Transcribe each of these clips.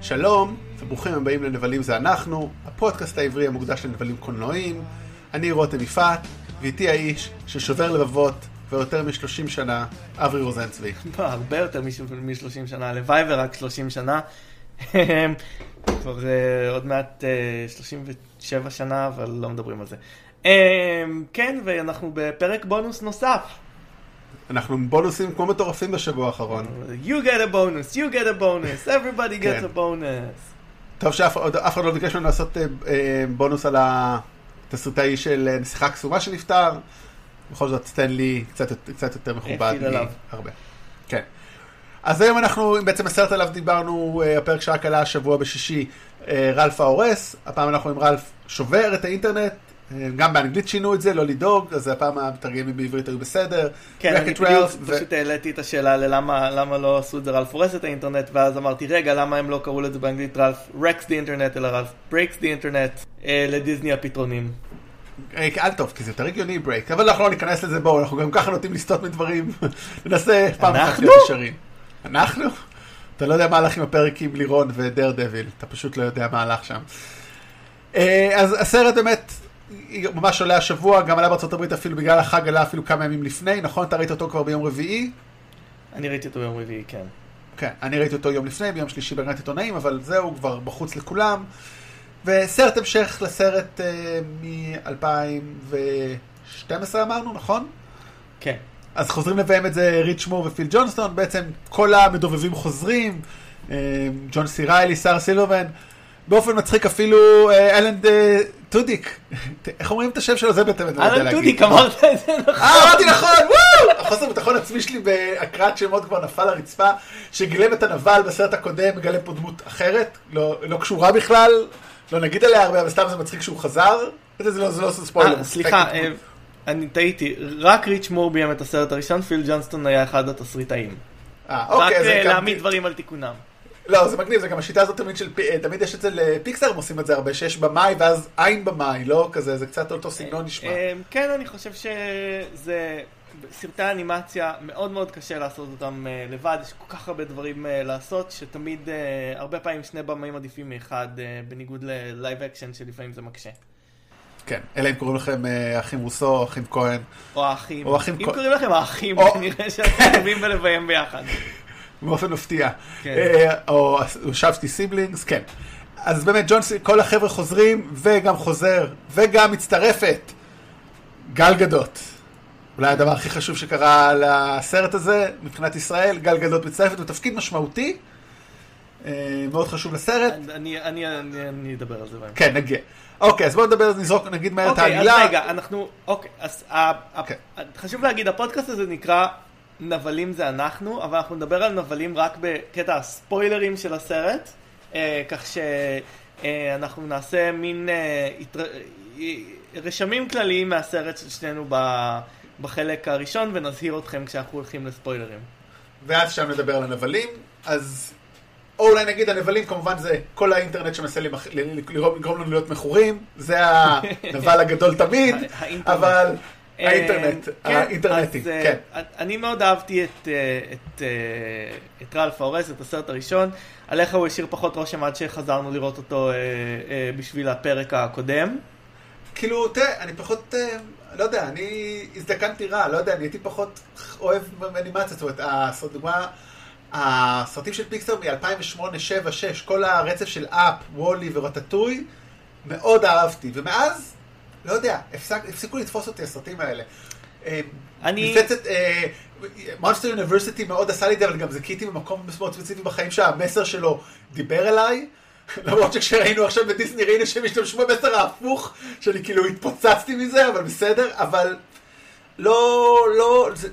שלום, וברוכים הבאים לנבלים זה אנחנו, הפודקאסט העברי המוקדש לנבלים קולנועיים. אני רותם יפעת, ואיתי האיש ששובר לבבות ויותר מ-30 שנה, אברי רוזנצבי. לא, הרבה יותר מ-30 שנה, הלוואי ורק 30 שנה. כבר uh, עוד מעט uh, 37 שנה, אבל לא מדברים על זה. Um, כן, ואנחנו בפרק בונוס נוסף. אנחנו בונוסים כמו מטורפים בשבוע האחרון. You get a bonus, you get a bonus, everybody gets כן. a bonus. טוב שאף אחד לא ביקש ממנו לעשות אה, אה, בונוס על התסריטאי של אה, נסיכה קסומה שנפטר. בכל זאת סטנלי קצת, יות- קצת יותר מכובד. הרבה. כן. אז היום אנחנו בעצם הסרט עליו דיברנו, הפרק שרק עלה השבוע בשישי, רלף ההורס. הפעם אנחנו עם רלף שובר את האינטרנט. אה, גם באנגלית שינו את זה, לא לדאוג, אז הפעם המתרגמים בעברית היו בסדר. כן, אני בדיוק ו- פשוט העליתי את השאלה ללמה למה לא עשו את זה רלף הורס את האינטרנט, ואז אמרתי, רגע, למה הם לא קראו לזה באנגלית רלף רקס די אינטרנט, אלא רלף ברייקס די אינטרנט, לדיסני הפתרונים. אה, אל טוב, כי זה יותר הגיוני ברייק, אבל אנחנו לא ניכנס לזה, בואו, אנחנו גם ככה נוטים לסטות מדברים. ננסה פעם אחת? להיות ישרים. אנחנו? אתה לא יודע מה הלך עם הפרק עם לירון ודר דביל, אתה פשוט לא יודע מה הלך שם. אה, אז הסרט באמת ממש עולה השבוע, גם עלה בארצות הברית אפילו בגלל החג, עלה אפילו כמה ימים לפני, נכון? אתה ראית אותו כבר ביום רביעי? אני ראיתי אותו ביום רביעי, כן. כן, אני ראיתי אותו יום לפני, ביום שלישי בהגנת עיתונאים, אבל זהו, כבר בחוץ לכולם. וסרט המשך לסרט אה, מ-2012 אמרנו, נכון? כן. אז חוזרים לביים את זה ריץ' מור ופיל ג'ונסטון, בעצם כל המדובבים חוזרים, אה, ג'ון סי ריילי, שר סילברמן, באופן מצחיק אפילו אה, אלן אה, טודיק, איך אומרים את השם שלו? זה באמת אני לא יודע אלן להגיד. טודיק, אמרת את זה נכון. אה, אמרתי נכון, וואו! החוסר ביטחון עצמי שלי בהקראת שמות כבר נפל לרצפה, שגילם את הנבל בסרט הקודם, מגלם פה דמות אחרת, לא לא קשורה בכלל, לא נגיד עליה הרבה, אבל סתם זה מצחיק שהוא חזר. זה לא לא עושה ספוילר. אה, סליחה, אה, אני טעיתי, רק ריץ' מור ביים את הסרט הראשון, פיל ג'ונסטון היה אחד התסריטאים. אה, רק אוקיי, זה אה, להעמיד דברים על תיקונם. לא, זה מגניב, זה גם השיטה הזאת תמיד של, פי- תמיד יש את זה לפיקסאר, הם עושים את זה הרבה, שיש במאי ואז עין במאי, לא כזה, זה קצת אותו סגנון נשמע. אה, כן, אני חושב שזה... סרטי אנימציה, מאוד מאוד קשה לעשות אותם אה, לבד, יש כל כך הרבה דברים אה, לעשות, שתמיד, אה, הרבה פעמים שני במאים עדיפים מאחד, אה, בניגוד ללייב אקשן שלפעמים זה מקשה. כן, אלא אם קוראים לכם אה, אחים רוסו, אחים כהן, או האחים. או אחים אם קוראים לכם האחים, או- כנראה שאתם טובים בלביים ביחד. באופן מפתיע. כן. אה, או שבתי סיבלינגס, כן. אז באמת, ג'ון סי, כל החבר'ה חוזרים, וגם חוזר, וגם מצטרפת, גל גדות. אולי הדבר הכי חשוב שקרה לסרט הזה, מבחינת ישראל, גל גדות מצטרפת בתפקיד משמעותי, אה, מאוד חשוב לסרט. אני- אני אני- אני אדבר על זה בהמשך. כן, נגיע. אוקיי, אז בואו נדבר, נזרוק, נגיד מהר את אוקיי, אז העלילה. רגע, אנחנו, אוקיי, אז כן. חשוב להגיד, הפודקאסט הזה נקרא נבלים זה אנחנו, אבל אנחנו נדבר על נבלים רק בקטע הספוילרים של הסרט, אה, כך שאנחנו נעשה מין אה, התר- אה, רשמים כלליים מהסרט של שנינו ב- בחלק הראשון, ונזהיר אתכם כשאנחנו הולכים לספוילרים. ואז שם נדבר על הנבלים, אז... או אולי נגיד הנבלים, כמובן זה כל האינטרנט שמנסה לגרום לנו להיות מכורים, זה הנבל הגדול תמיד. אבל אה, האינטרנט, כן, האינטרנטי, אה, כן. אני מאוד אהבתי את, אה, אה, רלף ההורס, את הסרט הראשון. עליך הוא השאיר פחות רושם עד שחזרנו לראות אותו אה, אה, בשביל הפרק הקודם. כאילו, תראה, אני פחות, אה, לא יודע, אני הזדקנתי רע, לא יודע, אני הייתי פחות אוהב אנימציה, זאת אומרת, דוגמה, הסרטים של פיקסר מ-2008, 7, 6, כל הרצף של אפ, וולי ורטטוי, מאוד אהבתי, ומאז, לא יודע, הפסק, הפסיקו לתפוס אותי הסרטים האלה. אה, אני- מפלצת, מונסטר יוניברסיטי מאוד עשה לי את זה, אבל גם זכיתי במקום מאוד ספציפי בחיים שהמסר שלו דיבר אליי. למרות שכשראינו עכשיו בדיסני ראינו שהם השתמשו במסר ההפוך, שאני כאילו התפוצצתי מזה, אבל בסדר, אבל לא, לא, זה,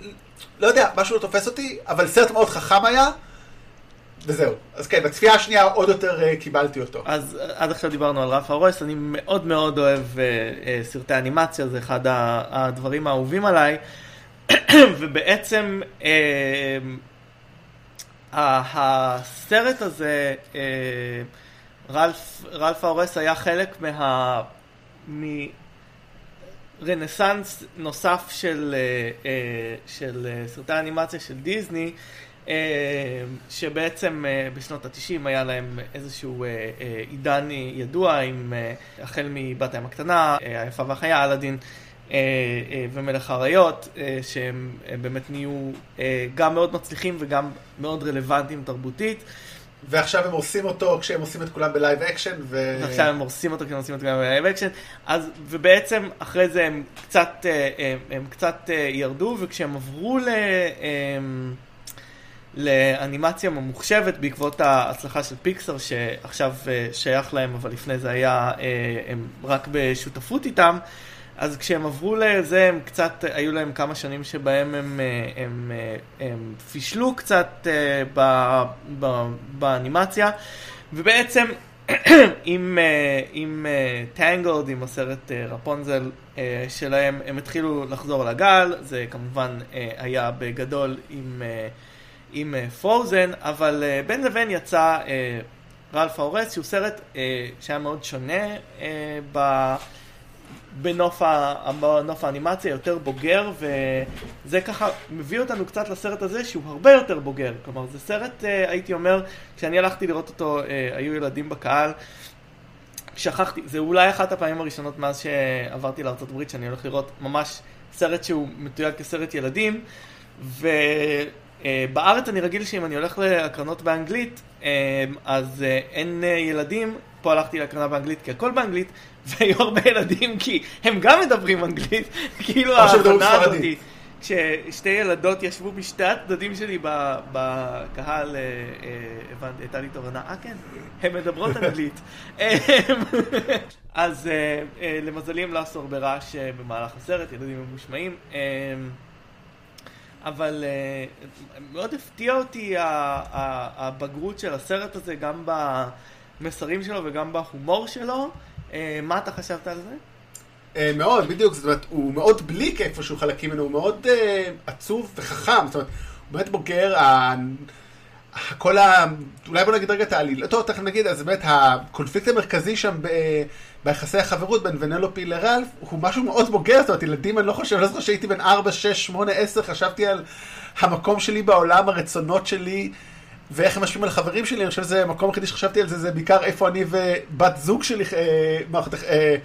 לא יודע, משהו לא תופס אותי, אבל סרט מאוד חכם היה, וזהו. אז כן, בצפייה השנייה עוד יותר אה, קיבלתי אותו. אז אה, עד עכשיו דיברנו על רלף ההורס, אני מאוד מאוד אוהב אה, אה, סרטי אנימציה, זה אחד הדברים האהובים עליי. ובעצם אה, ה- הסרט הזה, אה, רלף, רלף ההורס היה חלק מה... מרנסאנס נוסף של, אה, אה, של סרטי אנימציה של דיסני, שבעצם אה, בשנות ה-90 היה להם איזשהו אה, אה, עידן ידוע עם החל מבת הים הקטנה, היפה והחיה, אלאדין. ומלך האריות, שהם באמת נהיו גם מאוד מצליחים וגם מאוד רלוונטיים תרבותית. ועכשיו הם עושים אותו כשהם עושים את כולם בלייב אקשן, ו... ועכשיו הם הורסים אותו כי הם עושים את גם בלייב אקשן, אז, ובעצם אחרי זה הם קצת, הם, הם קצת ירדו, וכשהם עברו ל... הם, לאנימציה ממוחשבת בעקבות ההצלחה של פיקסר שעכשיו אה, שייך להם, אבל לפני זה היה, אה, הם רק בשותפות איתם, אז כשהם עברו לזה, הם קצת, היו להם כמה שנים שבהם הם, אה, הם, הם, הם פישלו קצת ב, ב, באנימציה, ובעצם עם, עם טנגלד, עם הסרט רפונזל שלהם, הם התחילו לחזור לגל, זה כמובן היה בגדול עם... עם פרוזן, אבל uh, בין לבין יצא uh, רלף ההורס, שהוא סרט uh, שהיה מאוד שונה uh, ב... בנוף, ה... בנוף האנימציה, יותר בוגר, וזה ככה מביא אותנו קצת לסרט הזה שהוא הרבה יותר בוגר. כלומר, זה סרט, uh, הייתי אומר, כשאני הלכתי לראות אותו, uh, היו ילדים בקהל. שכחתי, זה אולי אחת הפעמים הראשונות מאז שעברתי לארה"ב שאני הולך לראות ממש סרט שהוא מתויג כסרט ילדים, ו... Uh, בארץ אני רגיל שאם אני הולך להקרנות באנגלית, uh, אז uh, אין ילדים, פה הלכתי להקרנה באנגלית כי הכל באנגלית, והיו הרבה ילדים כי הם גם מדברים אנגלית, כאילו ההבנה הזאתי. כששתי ילדות ישבו בשתי הצדדים שלי בקהל, הבנתי, הייתה לי תובנה, אה כן, הן מדברות אנגלית. אז למזלי הם לא עשו הרבה רעש במהלך הסרט, ילדים ממושמעים. אבל uh, מאוד הפתיע אותי הבגרות של הסרט הזה, גם במסרים שלו וגם בהומור שלו. Uh, מה אתה חשבת על זה? Uh, מאוד, בדיוק, זאת אומרת, הוא מאוד בליק איפשהו חלקים ממנו, הוא מאוד עצוב וחכם, זאת אומרת, הוא באמת בוגר. כל ה... אולי בוא נגיד רגע את העלילה, טוב, תכף נגיד, אז באמת הקונפליקט המרכזי שם ב... ביחסי החברות בין ונלופי לרלף הוא משהו מאוד בוגר, זאת אומרת, ילדים, אני לא חושב, אני לא זוכר שהייתי בן 4, 6, 8, 10, חשבתי על המקום שלי בעולם, הרצונות שלי, ואיך הם משפיעים על החברים שלי, אני חושב שזה המקום היחידי שחשבתי על זה, זה בעיקר איפה אני ובת זוג שלי, אה, אה,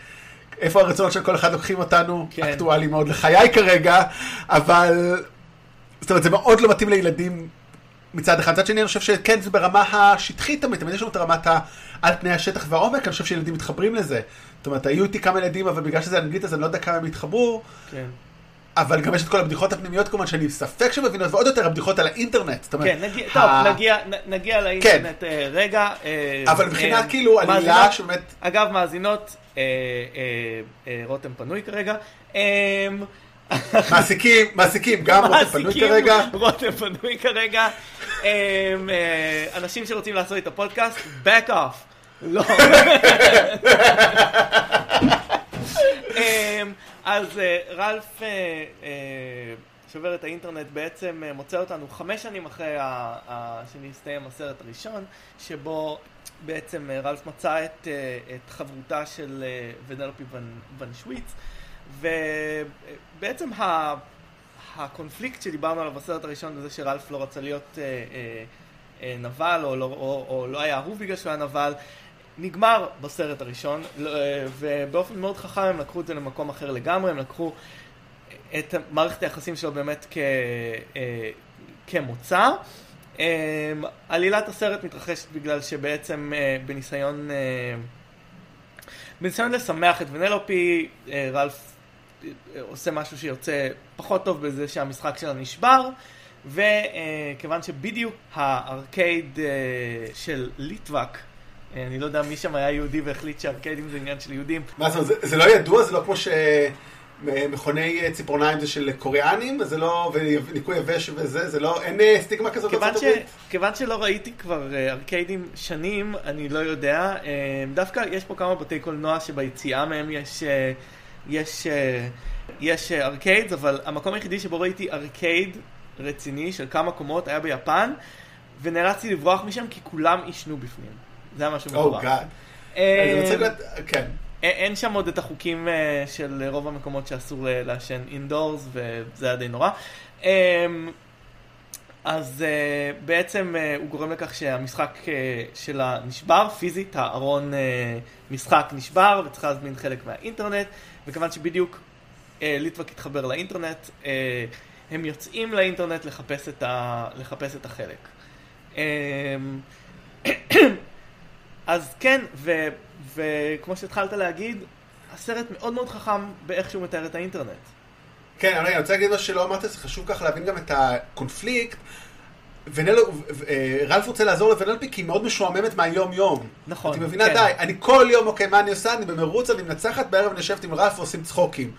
איפה הרצונות של כל אחד לוקחים אותנו, כן. אקטואלי מאוד לחיי כרגע, אבל, זאת אומרת, זה מאוד לא מתאים לילדים מצד אחד. מצד שני, אני חושב שכן, זה ברמה השטחית תמיד, תמיד יש לנו את הרמת ה... על פני השטח והעומק, אני חושב שילדים מתחברים לזה. זאת אומרת, היו איתי כמה ילדים, אבל בגלל שזה אנגלית, אז אני לא יודע כמה הם התחברו. כן. אבל גם יש את כל הבדיחות הפנימיות כמובן, שאני ספק שמבינות, ועוד יותר הבדיחות על האינטרנט. זאת אומרת, כן, נגיע, ה... טוב, נגיע, נגיע לאינטרנט כן. uh, רגע. Uh, אבל מבחינת uh, כאילו עלילה שבאמת... אגב, מאזינות, uh, uh, uh, רותם פנוי כרגע. Um, מעסיקים, מעסיקים, גם רותם פנוי כרגע. רותם פנוי כרגע. אנשים שרוצים לעשות את הפודקאסט, back off. לא. אמ, אז אה, רלף אה, אה, שובר את האינטרנט בעצם מוצא אותנו חמש שנים אחרי שנסתיים הסרט הראשון, שבו בעצם רלף מצא את, את חברותה של ונלפי ון שוויץ, ובעצם ה... הקונפליקט שדיברנו עליו בסרט הראשון, זה שרלף לא רצה להיות אה, אה, אה, נבל, או לא, או, או לא היה אהוב בגלל שהוא היה נבל, נגמר בסרט הראשון, אה, ובאופן מאוד חכם הם לקחו את זה למקום אחר לגמרי, הם לקחו את מערכת היחסים שלו באמת כ, אה, כמוצא. אה, עלילת הסרט מתרחשת בגלל שבעצם בניסיון, בניסיון לשמח את ונלופי, רלף עושה משהו שיוצא פחות טוב בזה שהמשחק שלה נשבר. וכיוון שבדיוק הארקייד של ליטווק אני לא יודע מי שם היה יהודי והחליט שארקיידים זה עניין של יהודים. מה זאת אומרת, זה לא ידוע? זה לא כמו שמכוני ציפורניים זה של קוריאנים? זה לא, וניקוי יבש וזה, זה לא, אין אה, סטיגמה כזאת בארצות הברית? כיוון שלא ראיתי כבר אה, ארקיידים שנים, אני לא יודע. אה, דווקא יש פה כמה בתי קולנוע שביציאה מהם יש... יש, יש ארקיידס, אבל המקום היחידי שבו ראיתי ארקייד רציני של כמה קומות היה ביפן, ונאלצתי לברוח משם כי כולם עישנו בפנים. זה היה משהו oh, מטורף. אה, כן. אין שם עוד את החוקים אה, של רוב המקומות שאסור לעשן אינדורס, וזה היה די נורא. אז uh, בעצם uh, הוא גורם לכך שהמשחק uh, שלה נשבר פיזית, הארון uh, משחק נשבר וצריך להזמין חלק מהאינטרנט, וכיוון שבדיוק uh, ליטווק התחבר לאינטרנט, uh, הם יוצאים לאינטרנט לחפש את, ה, לחפש את החלק. Um, אז כן, ו, וכמו שהתחלת להגיד, הסרט מאוד מאוד חכם באיך שהוא מתאר את האינטרנט. כן, אני רוצה להגיד מה שלא אמרת, זה חשוב כך להבין גם את הקונפליקט. אה, רלף רוצה לעזור לוונלפי כי היא מאוד משועממת מהיום-יום. נכון. את מבינה, כן. די, אני כל יום, אוקיי, מה אני עושה? אני במרוץ, אני מנצחת, בערב אני יושבת עם רלף ועושים צחוקים.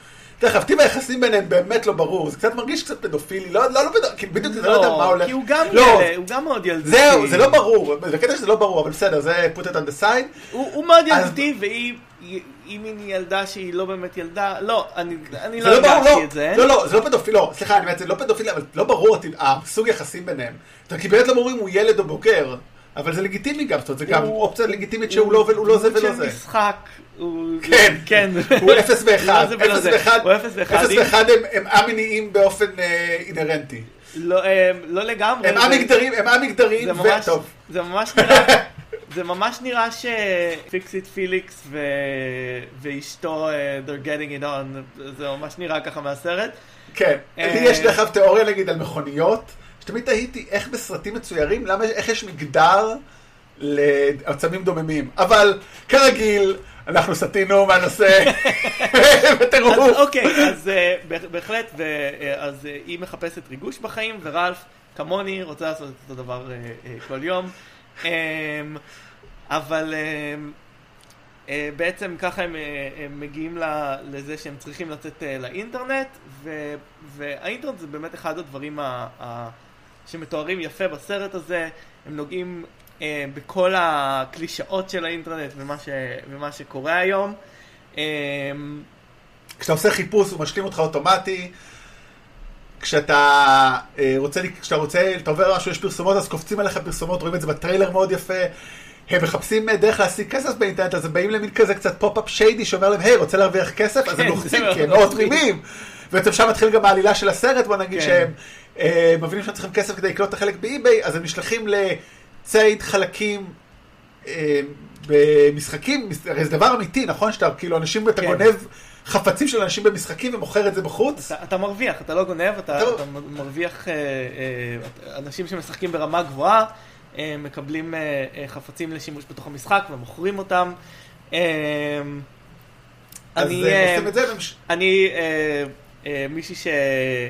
אגב, טיב היחסים ביניהם באמת לא ברור, זה קצת מרגיש קצת פדופילי, לא, לא, לא כאילו בדיוק, אתה לא יודע מה הולך. כי הוא גם, לא, ילד, הוא גם מאוד ילדותי. זהו, זה לא ברור, זה קטע שזה לא ברור, אבל בסדר, זה put it on the side. הוא, מאוד ילדותי, והיא היא, היא ילדה שהיא לא באמת ילדה. לא, אני, אני לא לא הרגשתי לא, את זה. לא, לא, זה לא פדופיל, לא, סליחה, אני באמת, זה לא פדופיל, אבל לא ברור הסוג יחסים ביניהם. כי באמת לא אם הוא ילד או בוגר, אבל זה לגיטימי גם, זאת אומרת, זה גם הוא- אופציה לגיטימית שהוא לא הוא לא זה ולא זה. משחק. הוא... כן, כן. הוא אפס ואחד, לא אפס. ואחד, הוא אפס ואחד. אם- הם- א-מיניים באופן אה, אינהרנטי. לא, אה, לא לגמרי. הם א-מגדרים, הם א-מגדרים, וטוב. זה ממש נראה, זה ממש נראה שפיקסיט פיליקס ו... ואשתו, אה, they're getting it on, זה ממש נראה ככה מהסרט. כן, אה, לי יש דרך אגב תיאוריה נגיד על מכוניות, שתמיד תהיתי איך בסרטים מצוירים, למה, איך יש מגדר לעצמים דוממים, אבל כרגיל, אנחנו סטינו מהנושא בטירוף. אוקיי, אז אה, בהח- בהחלט, אז היא מחפשת ריגוש בחיים, ורלף, כמוני, רוצה לעשות את אותו דבר כל יום. אמ, אבל אמ, אה, בעצם ככה הם, אה, הם מגיעים לזה שהם צריכים לצאת אה, לאינטרנט, ו- והאינטרנט זה באמת אחד הדברים ה- ה- שמתוארים יפה בסרט הזה, הם נוגעים בכל הקלישאות של האינטרנט ומה, ש- ומה שקורה היום. אמ, כשאתה עושה חיפוש הוא משלים אותך אוטומטי. כשאתה אה, רוצה, כשאתה רוצה, אתה עובר משהו, יש פרסומות, אז קופצים עליך פרסומות, רואים את זה בטריילר מאוד יפה. הם מחפשים אה, דרך להשיג כסף באינטרנט, אז הם באים למין כזה קצת pop-up shady שאומר להם, היי, רוצה להרוויח כסף? אז הם כן, לוחצים, כי הם מצחיק. תמימים. בעצם שם מתחיל גם העלילה של הסרט, בוא נגיד כן. שהם אה, מבינים שהם צריכים כסף כדי לקנות את החלק באי-ביי, אז הם נשלחים לציד חלקים במשחקים, הרי זה דבר אמיתי, נכון? שאתה כאילו אנשים, אתה כן. גונב חפצים של אנשים במשחקים ומוכר את זה בחוץ? אתה, אתה מרוויח, אתה לא גונב, אתה, טוב. אתה מרוויח, אה, אה, אנשים שמשחקים ברמה גבוהה, אה, מקבלים אה, אה, חפצים לשימוש בתוך המשחק ומוכרים אותם. אה, אני, אה, אה, אני אה, אה, מישהי ש...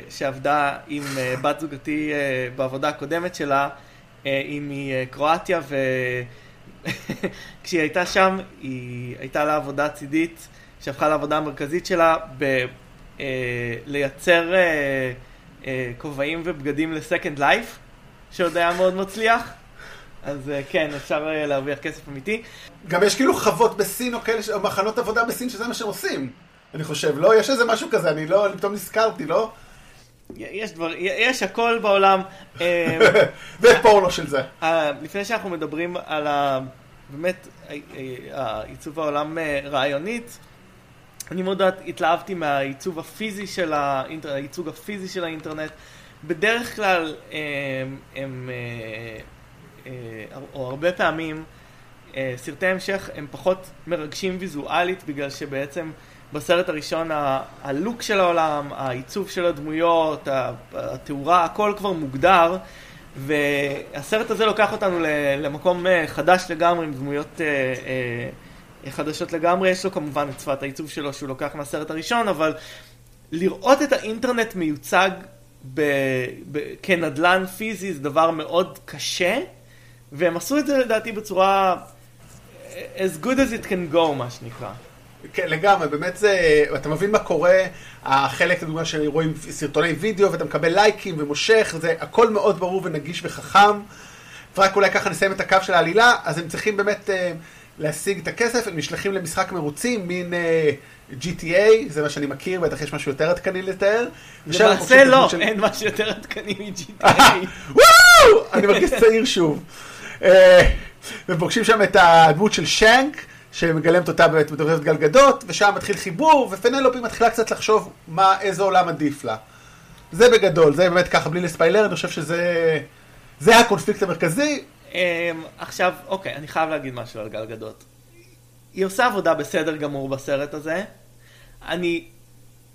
שעבדה עם אה, בת זוגתי אה, בעבודה הקודמת שלה, אה, היא מקרואטיה, וכשהיא הייתה שם, היא הייתה לה עבודה צידית, שהפכה לעבודה המרכזית שלה, ב... אה, לייצר אה, אה, כובעים ובגדים לסקנד לייף, שעוד היה מאוד מצליח. אז אה, כן, אפשר להרוויח כסף אמיתי. גם יש כאילו חוות בסין או כאלה, או מחנות עבודה בסין, שזה מה שהם עושים. אני חושב, לא? יש איזה משהו כזה, אני לא, אני פתאום נזכרתי, לא? יש דבר, יש הכל בעולם. ופורנו של זה. לפני שאנחנו מדברים על ה... באמת, עיצוב העולם רעיונית, אני מאוד התלהבתי מהעיצוב הפיזי של האינטרנט, הייצוג הפיזי של האינטרנט. בדרך כלל, אה, הם, אה, אה, או הרבה פעמים, סרטי המשך הם פחות מרגשים ויזואלית, בגלל שבעצם בסרט הראשון הלוק של העולם, העיצוב של הדמויות, התאורה, הכל כבר מוגדר. והסרט הזה לוקח אותנו למקום חדש לגמרי, עם דמויות חדשות לגמרי. יש לו כמובן את שפת העיצוב שלו שהוא לוקח מהסרט הראשון, אבל לראות את האינטרנט מיוצג ב, ב, כנדלן פיזי זה דבר מאוד קשה, והם עשו את זה לדעתי בצורה as good as it can go, מה שנקרא. כן, לגמרי, באמת זה, אתה מבין מה קורה, החלק, לדוגמה, שרואים סרטוני וידאו ואתה מקבל לייקים ומושך, זה הכל מאוד ברור ונגיש וחכם. ורק אולי ככה נסיים את הקו של העלילה, אז הם צריכים באמת אה, להשיג את הכסף, הם נשלחים למשחק מרוצים, מין אה, GTA, זה מה שאני מכיר, בטח יש משהו יותר עדכני לתאר. למעשה לא, של- אין משהו יותר עדכני מ-GTA. וואו! אני מרגיש צעיר שוב. אה, ופוגשים שם את הדמות של שנק, שמגלמת אותה באמת מדובבת גלגדות, ושם מתחיל חיבור, ופנלופי מתחילה קצת לחשוב מה, איזה עולם עדיף לה. זה בגדול, זה באמת ככה בלי לספיילר, אני חושב שזה זה הקונפליקט המרכזי. אמ, עכשיו, אוקיי, אני חייב להגיד משהו על גל גדות. היא עושה עבודה בסדר גמור בסרט הזה. אני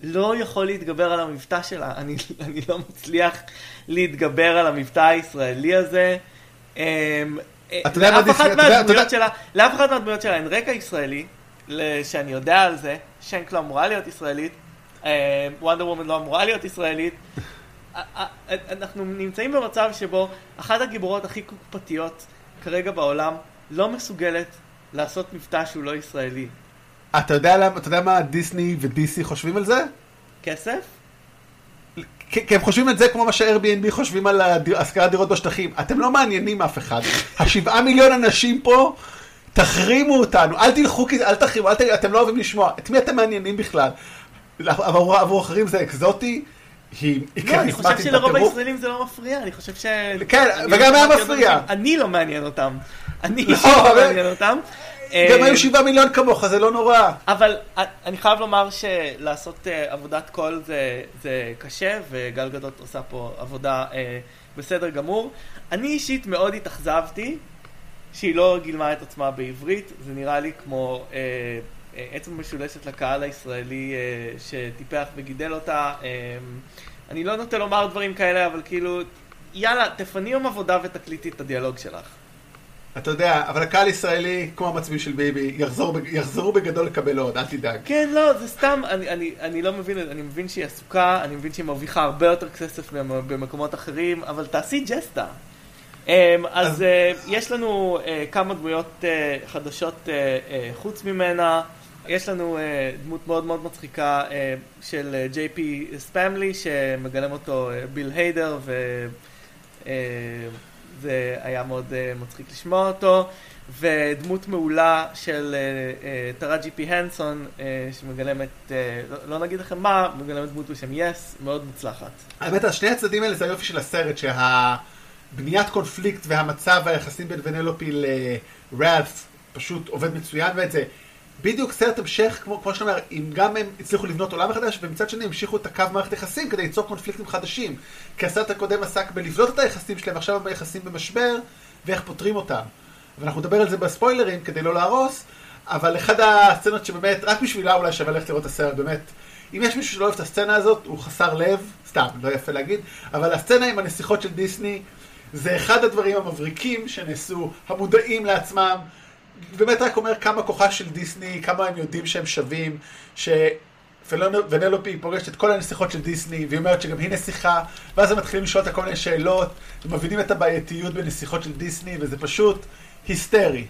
לא יכול להתגבר על המבטא שלה, אני, אני לא מצליח להתגבר על המבטא הישראלי הזה. אמ, מה לאף אחת מהדמויות שלה, לאף אחת מהדמויות שלה אין רקע ישראלי, שאני יודע על זה, שנק לא אמורה להיות ישראלית, וונדר וומן לא אמורה להיות ישראלית. אנחנו נמצאים במצב שבו אחת הגיבורות הכי קופתיות כרגע בעולם לא מסוגלת לעשות מבטא שהוא לא ישראלי. אתה יודע למה- אתה יודע מה דיסני ו-DC חושבים על זה? כסף? כי הם חושבים את זה כמו מה ש-Airbnb חושבים על השכרת דירות בשטחים. אתם לא מעניינים אף אחד. השבעה מיליון אנשים פה, תחרימו אותנו. אל תלכו, אל תחרימו, אל ת... אתם לא אוהבים לשמוע. את מי אתם מעניינים בכלל? עבור, עבור אחרים זה אקזוטי. היא לא, אני חושב שלרוב. הישראלים זה לא מפריע, אני חושב ש... כן, וגם לא היה מפריע. אני לא מעניין אותם. אני לא, לא מעניין אותם. גם אה, היו שבעה מיליון כמוך, זה לא נורא. אבל אני חייב לומר שלעשות אה, עבודת קול זה, זה קשה, וגל גדות עושה פה עבודה אה, בסדר גמור. אני אישית מאוד התאכזבתי שהיא לא גילמה את עצמה בעברית, זה נראה לי כמו אה, אה, עצם משולשת לקהל הישראלי אה, שטיפח וגידל אותה. אה, אני לא נוטה לומר דברים כאלה, אבל כאילו, יאללה, תפני יום עבודה ותקליטי את הדיאלוג שלך. אתה יודע, אבל הקהל ישראלי, כמו המצביעים של ביבי, יחזור, יחזרו בגדול לקבל עוד, אל תדאג. כן, לא, זה סתם, אני, אני, אני לא מבין, אני מבין שהיא עסוקה, אני מבין שהיא מרוויחה הרבה יותר כסף במ- במקומות אחרים, אבל תעשי ג'סטה. Um, אז אז- יש לנו כמה דמויות חדשות חוץ ממנה. יש לנו uh, דמות מאוד מאוד מצחיקה uh, של ג'יי פי ספאמלי, שמגלם אותו ביל היידר, וזה היה מאוד uh, מצחיק לשמוע אותו. ודמות מעולה של טראג'י פי הנסון, שמגלמת, לא, לא נגיד לכם מה, מגלמת דמות בשם Yesss, מאוד מוצלחת. האמת, שני הצדדים האלה זה היופי של הסרט, שהבניית קונפליקט והמצב והיחסים בין וונלופי לראלף פשוט עובד מצוין, ואת זה בדיוק סרט המשך, כמו, כמו שאתה אומר, אם גם הם הצליחו לבנות עולם מחדש, ומצד שני המשיכו את הקו מערכת יחסים כדי ליצור קונפליקטים חדשים. כי הסרט הקודם עסק בלבנות את היחסים שלהם, עכשיו הם ביחסים במשבר, ואיך פותרים אותם. ואנחנו נדבר על זה בספוילרים כדי לא להרוס, אבל אחד הסצנות שבאמת, רק בשבילה אולי שווה ללכת לראות את הסרט, באמת. אם יש מישהו שלא אוהב את הסצנה הזאת, הוא חסר לב, סתם, לא יפה להגיד, אבל הסצנה עם הנסיכות של דיסני, זה אחד הדברים המבריקים שנעשו, המודעים לעצמם, באמת רק אומר כמה כוחה של דיסני, כמה הם יודעים שהם שווים, שוונלופי פוגשת את כל הנסיכות של דיסני, והיא אומרת שגם היא נסיכה, ואז הם מתחילים לשאול אותה כל מיני שאלות, ומבינים את הבעייתיות בנסיכות של דיסני, וזה פשוט היסטרי.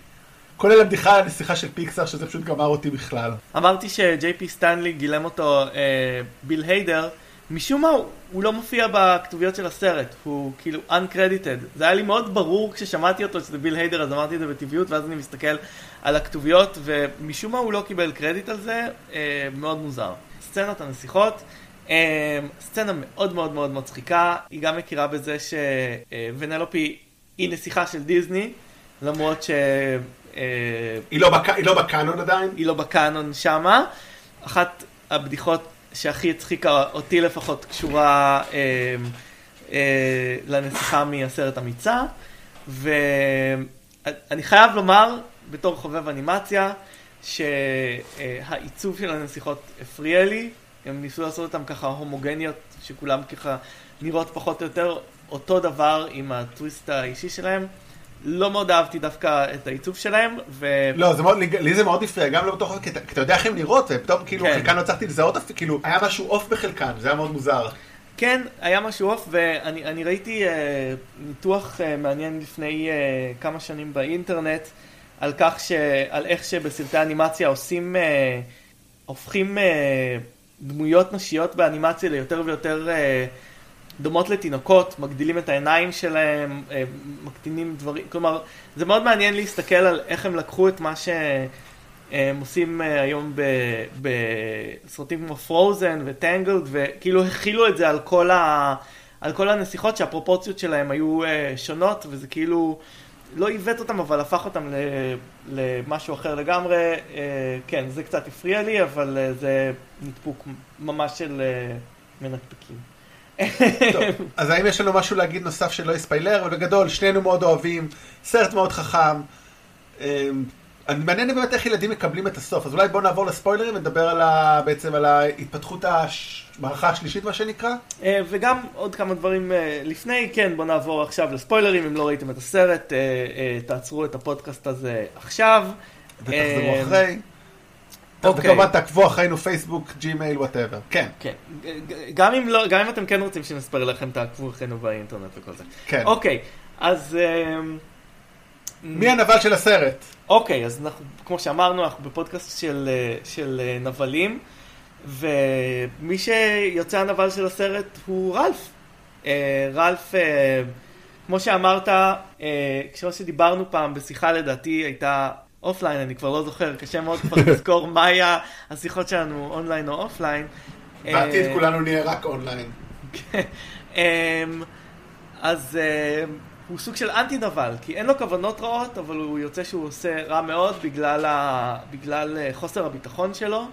כולל הבדיחה על הנסיכה של פיקסאר, שזה פשוט גמר אותי בכלל. אמרתי שג'יי פי סטנלי גילם אותו אה, ביל היידר, משום מה הוא, הוא לא מופיע בכתוביות של הסרט, הוא כאילו uncredited. זה היה לי מאוד ברור כששמעתי אותו שזה ביל היידר, אז אמרתי את זה בטבעיות, ואז אני מסתכל על הכתוביות, ומשום מה הוא לא קיבל קרדיט על זה, אה, מאוד מוזר. סצנת הנסיכות, אה, סצנה מאוד מאוד מאוד מצחיקה, היא גם מכירה בזה שוונלופי היא נסיכה של דיסני, למרות ש... אה, היא לא, בק... היא לא בקאנון עדיין? היא לא בקאנון שמה. אחת הבדיחות שהכי הצחיקה אותי לפחות קשורה אה, אה, לנסיכה מהסרט אמיצה. ואני חייב לומר, בתור חובב אנימציה, שהעיצוב של הנסיכות הפריע לי. הם ניסו לעשות אותם ככה הומוגניות, שכולם ככה נראות פחות או יותר אותו דבר עם הטוויסט האישי שלהם. לא מאוד אהבתי דווקא את העיצוב שלהם, ו... לא, זה מאוד, לי זה מאוד הפריע, גם לא בתוך, כי אתה, כי אתה יודע איך הם נראות, ופתאום כאילו כן. חלקן לא הצלחתי לזהות, כאילו, היה משהו עוף בחלקן, זה היה מאוד מוזר. כן, היה משהו עוף, ואני אני ראיתי uh, ניתוח uh, מעניין לפני uh, כמה שנים באינטרנט, על כך ש... על איך שבסרטי אנימציה עושים, uh, הופכים uh, דמויות נשיות באנימציה ליותר ויותר uh, דומות לתינוקות, מגדילים את העיניים שלהם, uh, מקטינים דברים, כלומר, זה מאוד מעניין להסתכל על איך הם לקחו את מה ש... הם עושים אה, היום בסרטים כמו פרוזן וטנגלד, וכאילו הכילו את זה על כל, ה, על כל הנסיכות שהפרופורציות שלהם היו אה, שונות, וזה כאילו לא עיוות אותם, אבל הפך אותם למשהו אחר לגמרי. אה, כן, זה קצת הפריע לי, אבל אה, זה נדפוק ממש של אה, מנקפקים. טוב, אז האם יש לנו משהו להגיד נוסף שלא יספיילר? אבל בגדול, שנינו מאוד אוהבים, סרט מאוד חכם. אמ, אני מעניין באמת איך ילדים מקבלים את הסוף, אז אולי בואו נעבור לספוילרים ונדבר על ה... בעצם על ההתפתחות המערכה השלישית, מה שנקרא. אה, וגם עוד כמה דברים אה, לפני, כן, בואו נעבור עכשיו לספוילרים, אם לא ראיתם את הסרט, אה, תעצרו את הפודקאסט הזה עכשיו. ותחזרו אחרי. אוקיי. וכמובן תעקבו אחרינו פייסבוק, ג'ימייל, whatever. כן. כן, גם אם, לא, גם אם אתם כן רוצים שנספר לכם, תעקבו אחרינו באינטרנט וכל זה. כן. אוקיי, אז... מי הנבל של הסרט? אוקיי, אז אנחנו, כמו שאמרנו, אנחנו בפודקאסט של, של נבלים, ומי שיוצא הנבל של הסרט הוא רלף. אה, רלף, אה, כמו שאמרת, אה, כשמה שדיברנו פעם בשיחה לדעתי הייתה offline, אני כבר לא זוכר, קשה מאוד כבר לזכור מה היה השיחות שלנו אונליין או offline. בעתיד כולנו נהיה רק אונליין. אז הוא סוג של אנטי נבל, כי אין לו כוונות רעות, אבל הוא יוצא שהוא עושה רע מאוד בגלל, ה... בגלל אה, חוסר הביטחון שלו.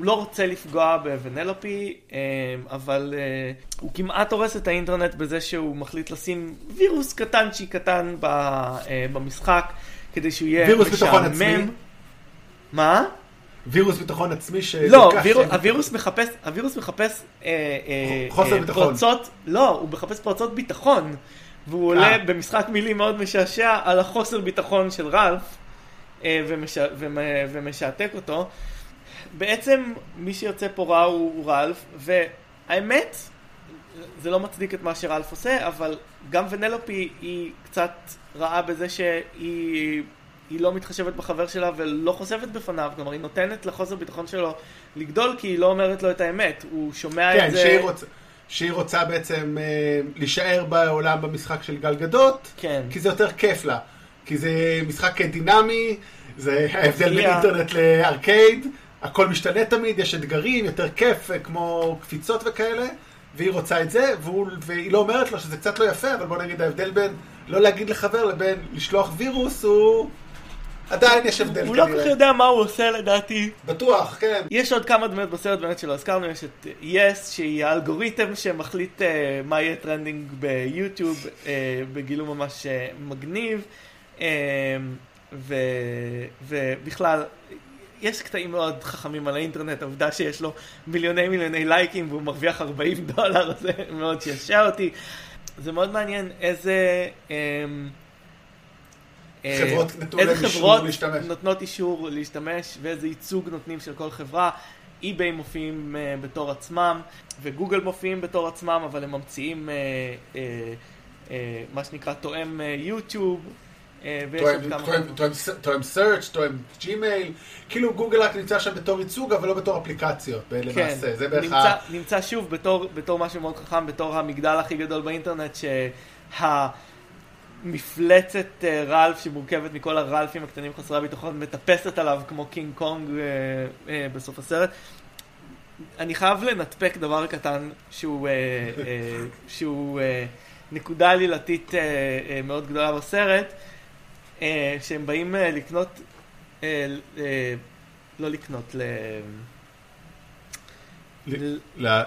הוא לא רוצה לפגוע בוונלופי, um, אבל uh, הוא כמעט הורס את האינטרנט בזה שהוא מחליט לשים וירוס קטנצ'י קטן ב, uh, במשחק, כדי שהוא יהיה וירוס ביטחון עצמי? מה? וירוס ביטחון עצמי ש... לא, ויר... הווירוס מחפש, הווירוס מחפש... אה, אה, חוסר אה, ביטחון. פרצות, לא, הוא מחפש פרצות ביטחון. והוא עולה אה. במשחק מילים מאוד משעשע על החוסר ביטחון של רלף, אה, ומש... ומשעתק אותו. בעצם מי שיוצא פה רע הוא, הוא רלף, והאמת, זה לא מצדיק את מה שרלף עושה, אבל גם ונלופי היא קצת רעה בזה שהיא... היא לא מתחשבת בחבר שלה ולא חושפת בפניו, כלומר היא נותנת לחוסר ביטחון שלו לגדול כי היא לא אומרת לו את האמת, הוא שומע כן, את זה... כן. שהיא רוצה בעצם אה, להישאר בעולם במשחק של גלגדות, כן. כי זה יותר כיף לה, כי זה משחק דינמי, זה ההבדל בין אינטרנט לארקייד, הכל משתנה תמיד, יש אתגרים, יותר כיף, אה, כמו קפיצות וכאלה. והיא רוצה את זה, והוא, והיא לא אומרת לו שזה קצת לא יפה, אבל בוא נגיד ההבדל בין לא להגיד לחבר לבין לשלוח וירוס הוא עדיין יש הבדל כנראה. הוא לא כל כך יודע מה הוא עושה לדעתי. בטוח, כן. יש עוד כמה דמויות בסרט באמת שלא הזכרנו, יש את Yesss, שהיא האלגוריתם שמחליט uh, מה יהיה trending ביוטיוב, uh, בגילום ממש uh, מגניב, uh, ו, ובכלל, יש קטעים מאוד חכמים על האינטרנט, העובדה שיש לו מיליוני מיליוני לייקים והוא מרוויח 40 דולר, זה מאוד שישע אותי. זה מאוד מעניין איזה... Uh, חברות להם אישור להשתמש. איזה חברות נותנות אישור להשתמש ואיזה ייצוג נותנים של כל חברה. אי-ביי מופיעים uh, בתור עצמם וגוגל מופיעים בתור עצמם, אבל הם ממציאים uh, uh, uh, מה שנקרא תואם יוטיוב. תואם סרצ', תואם ג'ימייל, כאילו גוגל רק נמצא שם בתור ייצוג אבל לא בתור אפליקציות למעשה, כן, זה בערך ה... נמצא שוב בתור, משהו מאוד חכם, בתור המגדל הכי גדול באינטרנט שה... מפלצת uh, רלף שמורכבת מכל הרלפים הקטנים חסרי הביטחון מטפסת עליו כמו קינג קונג uh, בסוף הסרט. אני חייב לנטפק דבר קטן שהוא, שהוא נקודה עלילתית מאוד גדולה בסרט, שהם באים uh, לקנות, uh, לא לקנות, ל...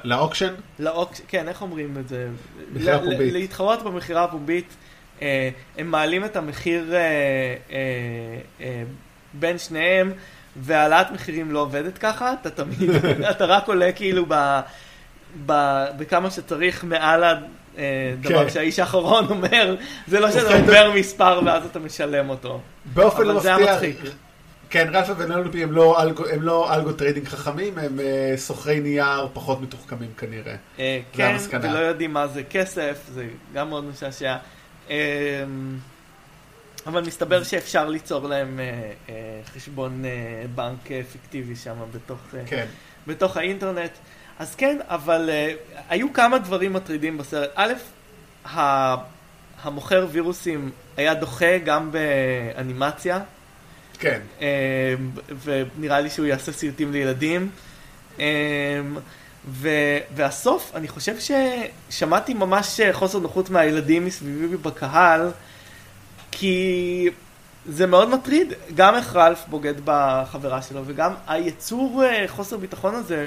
ל-auction? ל-auction, כן, איך אומרים את זה? מכירה פומבית. להתחרות במכירה הפומבית. אה, הם מעלים את המחיר אה, אה, בין שניהם, והעלאת מחירים לא עובדת ככה, אתה תמיד, אתה רק עולה כאילו ב, בכמה שצריך מעל הדבר כן. שהאיש האחרון אומר, זה לא שאתה עובר מספר ואז אתה משלם אותו. באופן מפתיע. כן, רלף וונלופי הם לא, algo, הם לא algo trading חכמים, הם uh, סוחרי נייר פחות מתוחכמים כנראה. Uh, כן, ולא יודעים מה זה כסף, זה גם מאוד משעשע. אמ, אבל מסתבר שאפשר ליצור להם אה, אה, חשבון אה, בנק פיקטיבי שם בתוך, כן. בתוך האינטרנט. אז כן, אבל היו כמה דברים מטרידים בסרט. א', המוכר וירוסים היה דוחה גם באנימציה. כן. ונראה לי שהוא יעשה סרטים לילדים. אמ, ו- והסוף, אני חושב ששמעתי ממש חוסר נוחות מהילדים מסביבי בקהל, כי זה מאוד מטריד, גם איך רלף בוגד בחברה שלו, וגם היצור חוסר ביטחון הזה,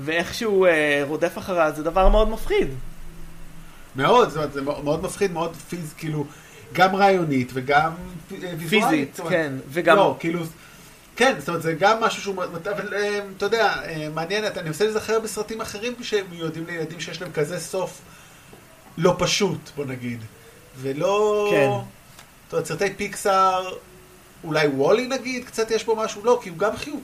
ואיך שהוא אה, רודף אחריה זה דבר מאוד מפחיד. מאוד, זאת אומרת, זה מאוד מפחיד, מאוד פיז, כאילו, גם רעיונית וגם אה, ויזואלית. פיזית, אומרת, כן, וגם... לא, כאילו, כן, זאת אומרת, זה גם משהו שהוא, אבל אה, אתה יודע, אה, מעניין, אני מנסה להיזכר בסרטים אחרים שהם מיועדים לילדים שיש להם כזה סוף לא פשוט, בוא נגיד. ולא... כן. זאת אומרת, סרטי פיקסאר, אולי וולי נגיד, קצת יש בו משהו, לא, כי הוא גם חיוב.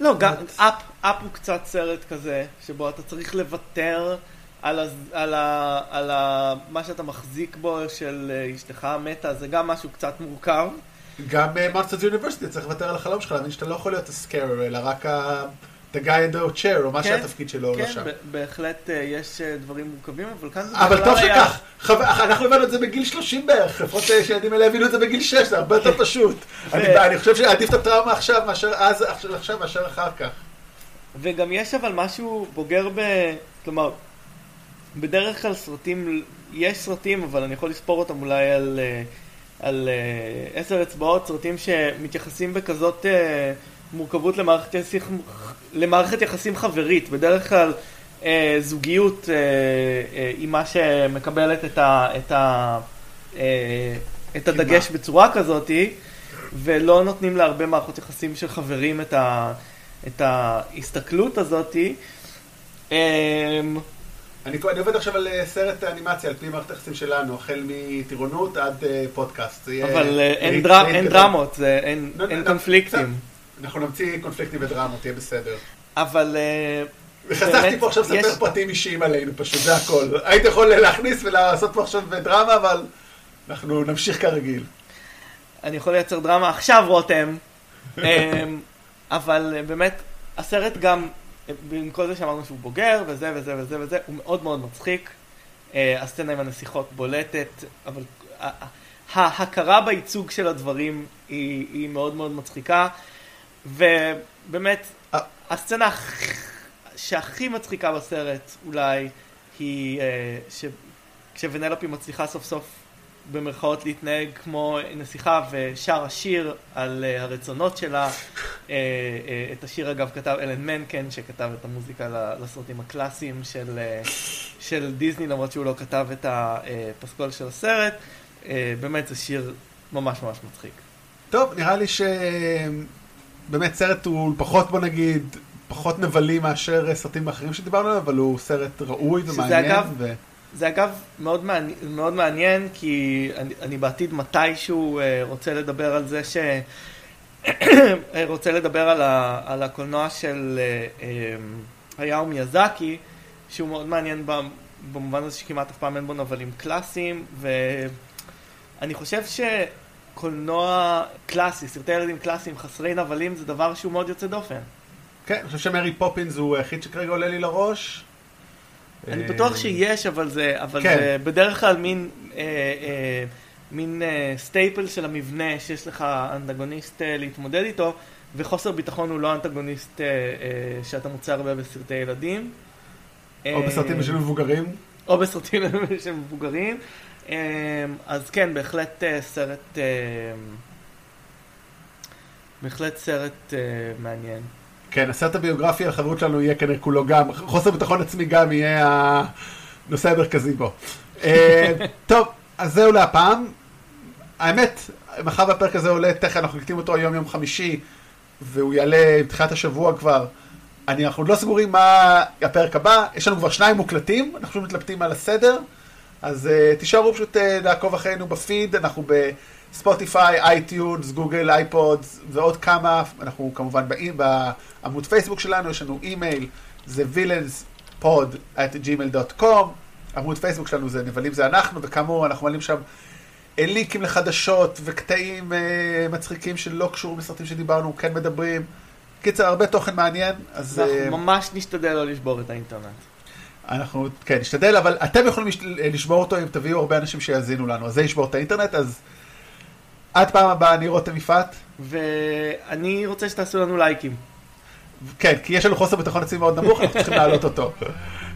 לא, גם. אפ, אפ הוא קצת סרט כזה, שבו אתה צריך לוותר על, ה, על, ה, על ה, מה שאתה מחזיק בו של אה, אשתך המתה, זה גם משהו קצת מורכב. גם מאנסטרס יוניברסיטי צריך לוותר על החלום שלך, להבין שאתה לא יכול להיות הסקרר, אלא רק ה... the guy in the chair, או מה כן, שהתפקיד שלו, לא כן, שם. ב- בהחלט אה, יש אה, דברים מורכבים, אבל כאן זה אבל טוב שכך, אנחנו הבנו את זה בגיל 30 בערך, לפחות אה, שהילדים האלה הבינו את זה בגיל 6, זה הרבה יותר פשוט. אני חושב שעדיף את הטראומה עכשיו מאשר אז, עכשיו- עכשיו מאשר אחר כך. וגם יש אבל משהו בוגר ב... כלומר, בדרך כלל סרטים, יש סרטים, אבל אני יכול לספור אותם אולי על, אה, על אה, עשר אצבעות, סרטים שמתייחסים בכזאת אה, מורכבות למערכת יחסים, למערכת יחסים חברית. בדרך כלל אה, זוגיות אה, אה, היא מה שמקבלת את, ה, את, ה, אה, את הדגש בצורה כזאתי, ולא נותנים להרבה מערכות יחסים של חברים את ה... את ההסתכלות הזאתי. אמ, אני אני עובד עכשיו על אה, סרט אנימציה על פי מערכת היחסים שלנו, החל מטירונות עד אה, פודקאסט. אבל אה, אין דרמות, זה- אין לא, אין לא, קונפליקטים. אנחנו נמציא קונפליקטים ודרמות, יהיה בסדר. אבל וחסכתי פה עכשיו לספר פרטים אישיים עלינו פשוט, זה הכל. היית יכול להכניס ולעשות פה עכשיו דרמה, אבל אנחנו נמשיך כרגיל. אני יכול לייצר דרמה עכשיו, רותם. אבל אה, באמת, הסרט גם, אה, עם כל זה שאמרנו שהוא בוגר, וזה וזה וזה וזה, הוא מאוד מאוד מצחיק. אה, הסצנה עם הנסיכות בולטת, אבל ההכרה בייצוג של הדברים היא, היא מאוד מאוד מצחיקה. ובאמת. הסצנה הכ- שהכי מצחיקה בסרט אולי היא ש... כשוונלופי מצליחה סוף סוף במרכאות להתנהג כמו נסיכה ושר השיר על אה, הרצונות שלה. אה, אה, את השיר אגב כתב אלן מנקן שכתב את המוזיקה לסרטים הקלאסיים של, של דיסני למרות שהוא לא כתב את הפסקול של הסרט. באמת זה שיר ממש ממש מצחיק. טוב, נראה לי שבאמת סרט הוא פחות, בוא נגיד, פחות נבלי מאשר סרטים אחרים שדיברנו עליהם, אבל הוא סרט ראוי שזה ומעניין. אגב- ו... זה אגב מאוד מעניין, מאוד מעניין כי אני, אני בעתיד מתישהו אה, רוצה לדבר על זה ש... אה, רוצה לדבר על, ה, על הקולנוע של אה, הייאו מיאזאקי, שהוא מאוד מעניין במובן הזה שכמעט אף פעם אין בו נבלים קלאסיים, ואני חושב שקולנוע קלאסי, סרטי ילדים קלאסיים חסרי נבלים זה דבר שהוא מאוד יוצא דופן. כן, אני חושב שמרי פופינס הוא היחיד שכרגע עולה לי לראש. אני אה, בטוח שיש, אבל זה, אבל כן. זה בדרך כלל מין, אה, אה, מין אה, staple של המבנה שיש לך אנטגוניסט אה, להתמודד איתו, וחוסר ביטחון הוא לא אנטגוניסט אה, אה, שאתה מוצא הרבה בסרטי ילדים. או אה, בסרטים של מבוגרים. או בסרטים של מבוגרים. אה, אז כן, בהחלט אה, סרט, אה, בהחלט סרט אה, מעניין. כן, הסרט הביוגרפי על החברות שלנו יהיה כנראה כולו גם, חוסר ביטחון עצמי גם יהיה הנושא המרכזי בו. אה, טוב, אז זהו להפעם. האמת, מאחר והפרק הזה עולה, תכף אנחנו מקליטים אותו היום יום חמישי, והוא יעלה עם תחילת השבוע כבר. אני, אנחנו עוד לא סגורים מה הפרק הבא, יש לנו כבר שניים מוקלטים, אנחנו מתלבטים על הסדר, אז uh, תישארו פשוט uh, לעקוב אחרינו בפיד, אנחנו בספוטיפיי, אייטיונס, גוגל, iPods ועוד כמה, אנחנו כמובן באי- בעמוד פייסבוק שלנו, יש לנו אימייל, זה villainspod at gmail.com, עמוד פייסבוק שלנו זה נבלים זה אנחנו, וכאמור אנחנו מעלים שם אה, לינקים לחדשות וקטעים אה, מצחיקים שלא קשורים לסרטים שדיברנו, כן מדברים. קיצר, הרבה תוכן מעניין, אז אה, אנחנו ממש נשתדל לא לשבור את האינטרנט. אנחנו, כן, נשתדל, אבל אתם יכולים לש- לשבור אותו אם תביאו הרבה אנשים שיאזינו לנו, אז זה ישבור את האינטרנט, אז עד פעם הבאה, אני רותם יפעת. ואני רוצה שתעשו לנו לייקים. כן, כי יש לנו חוסר ביטחון עצמי מאוד נמוך, אנחנו צריכים להעלות אותו.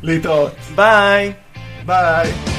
להתראות. ביי! ביי.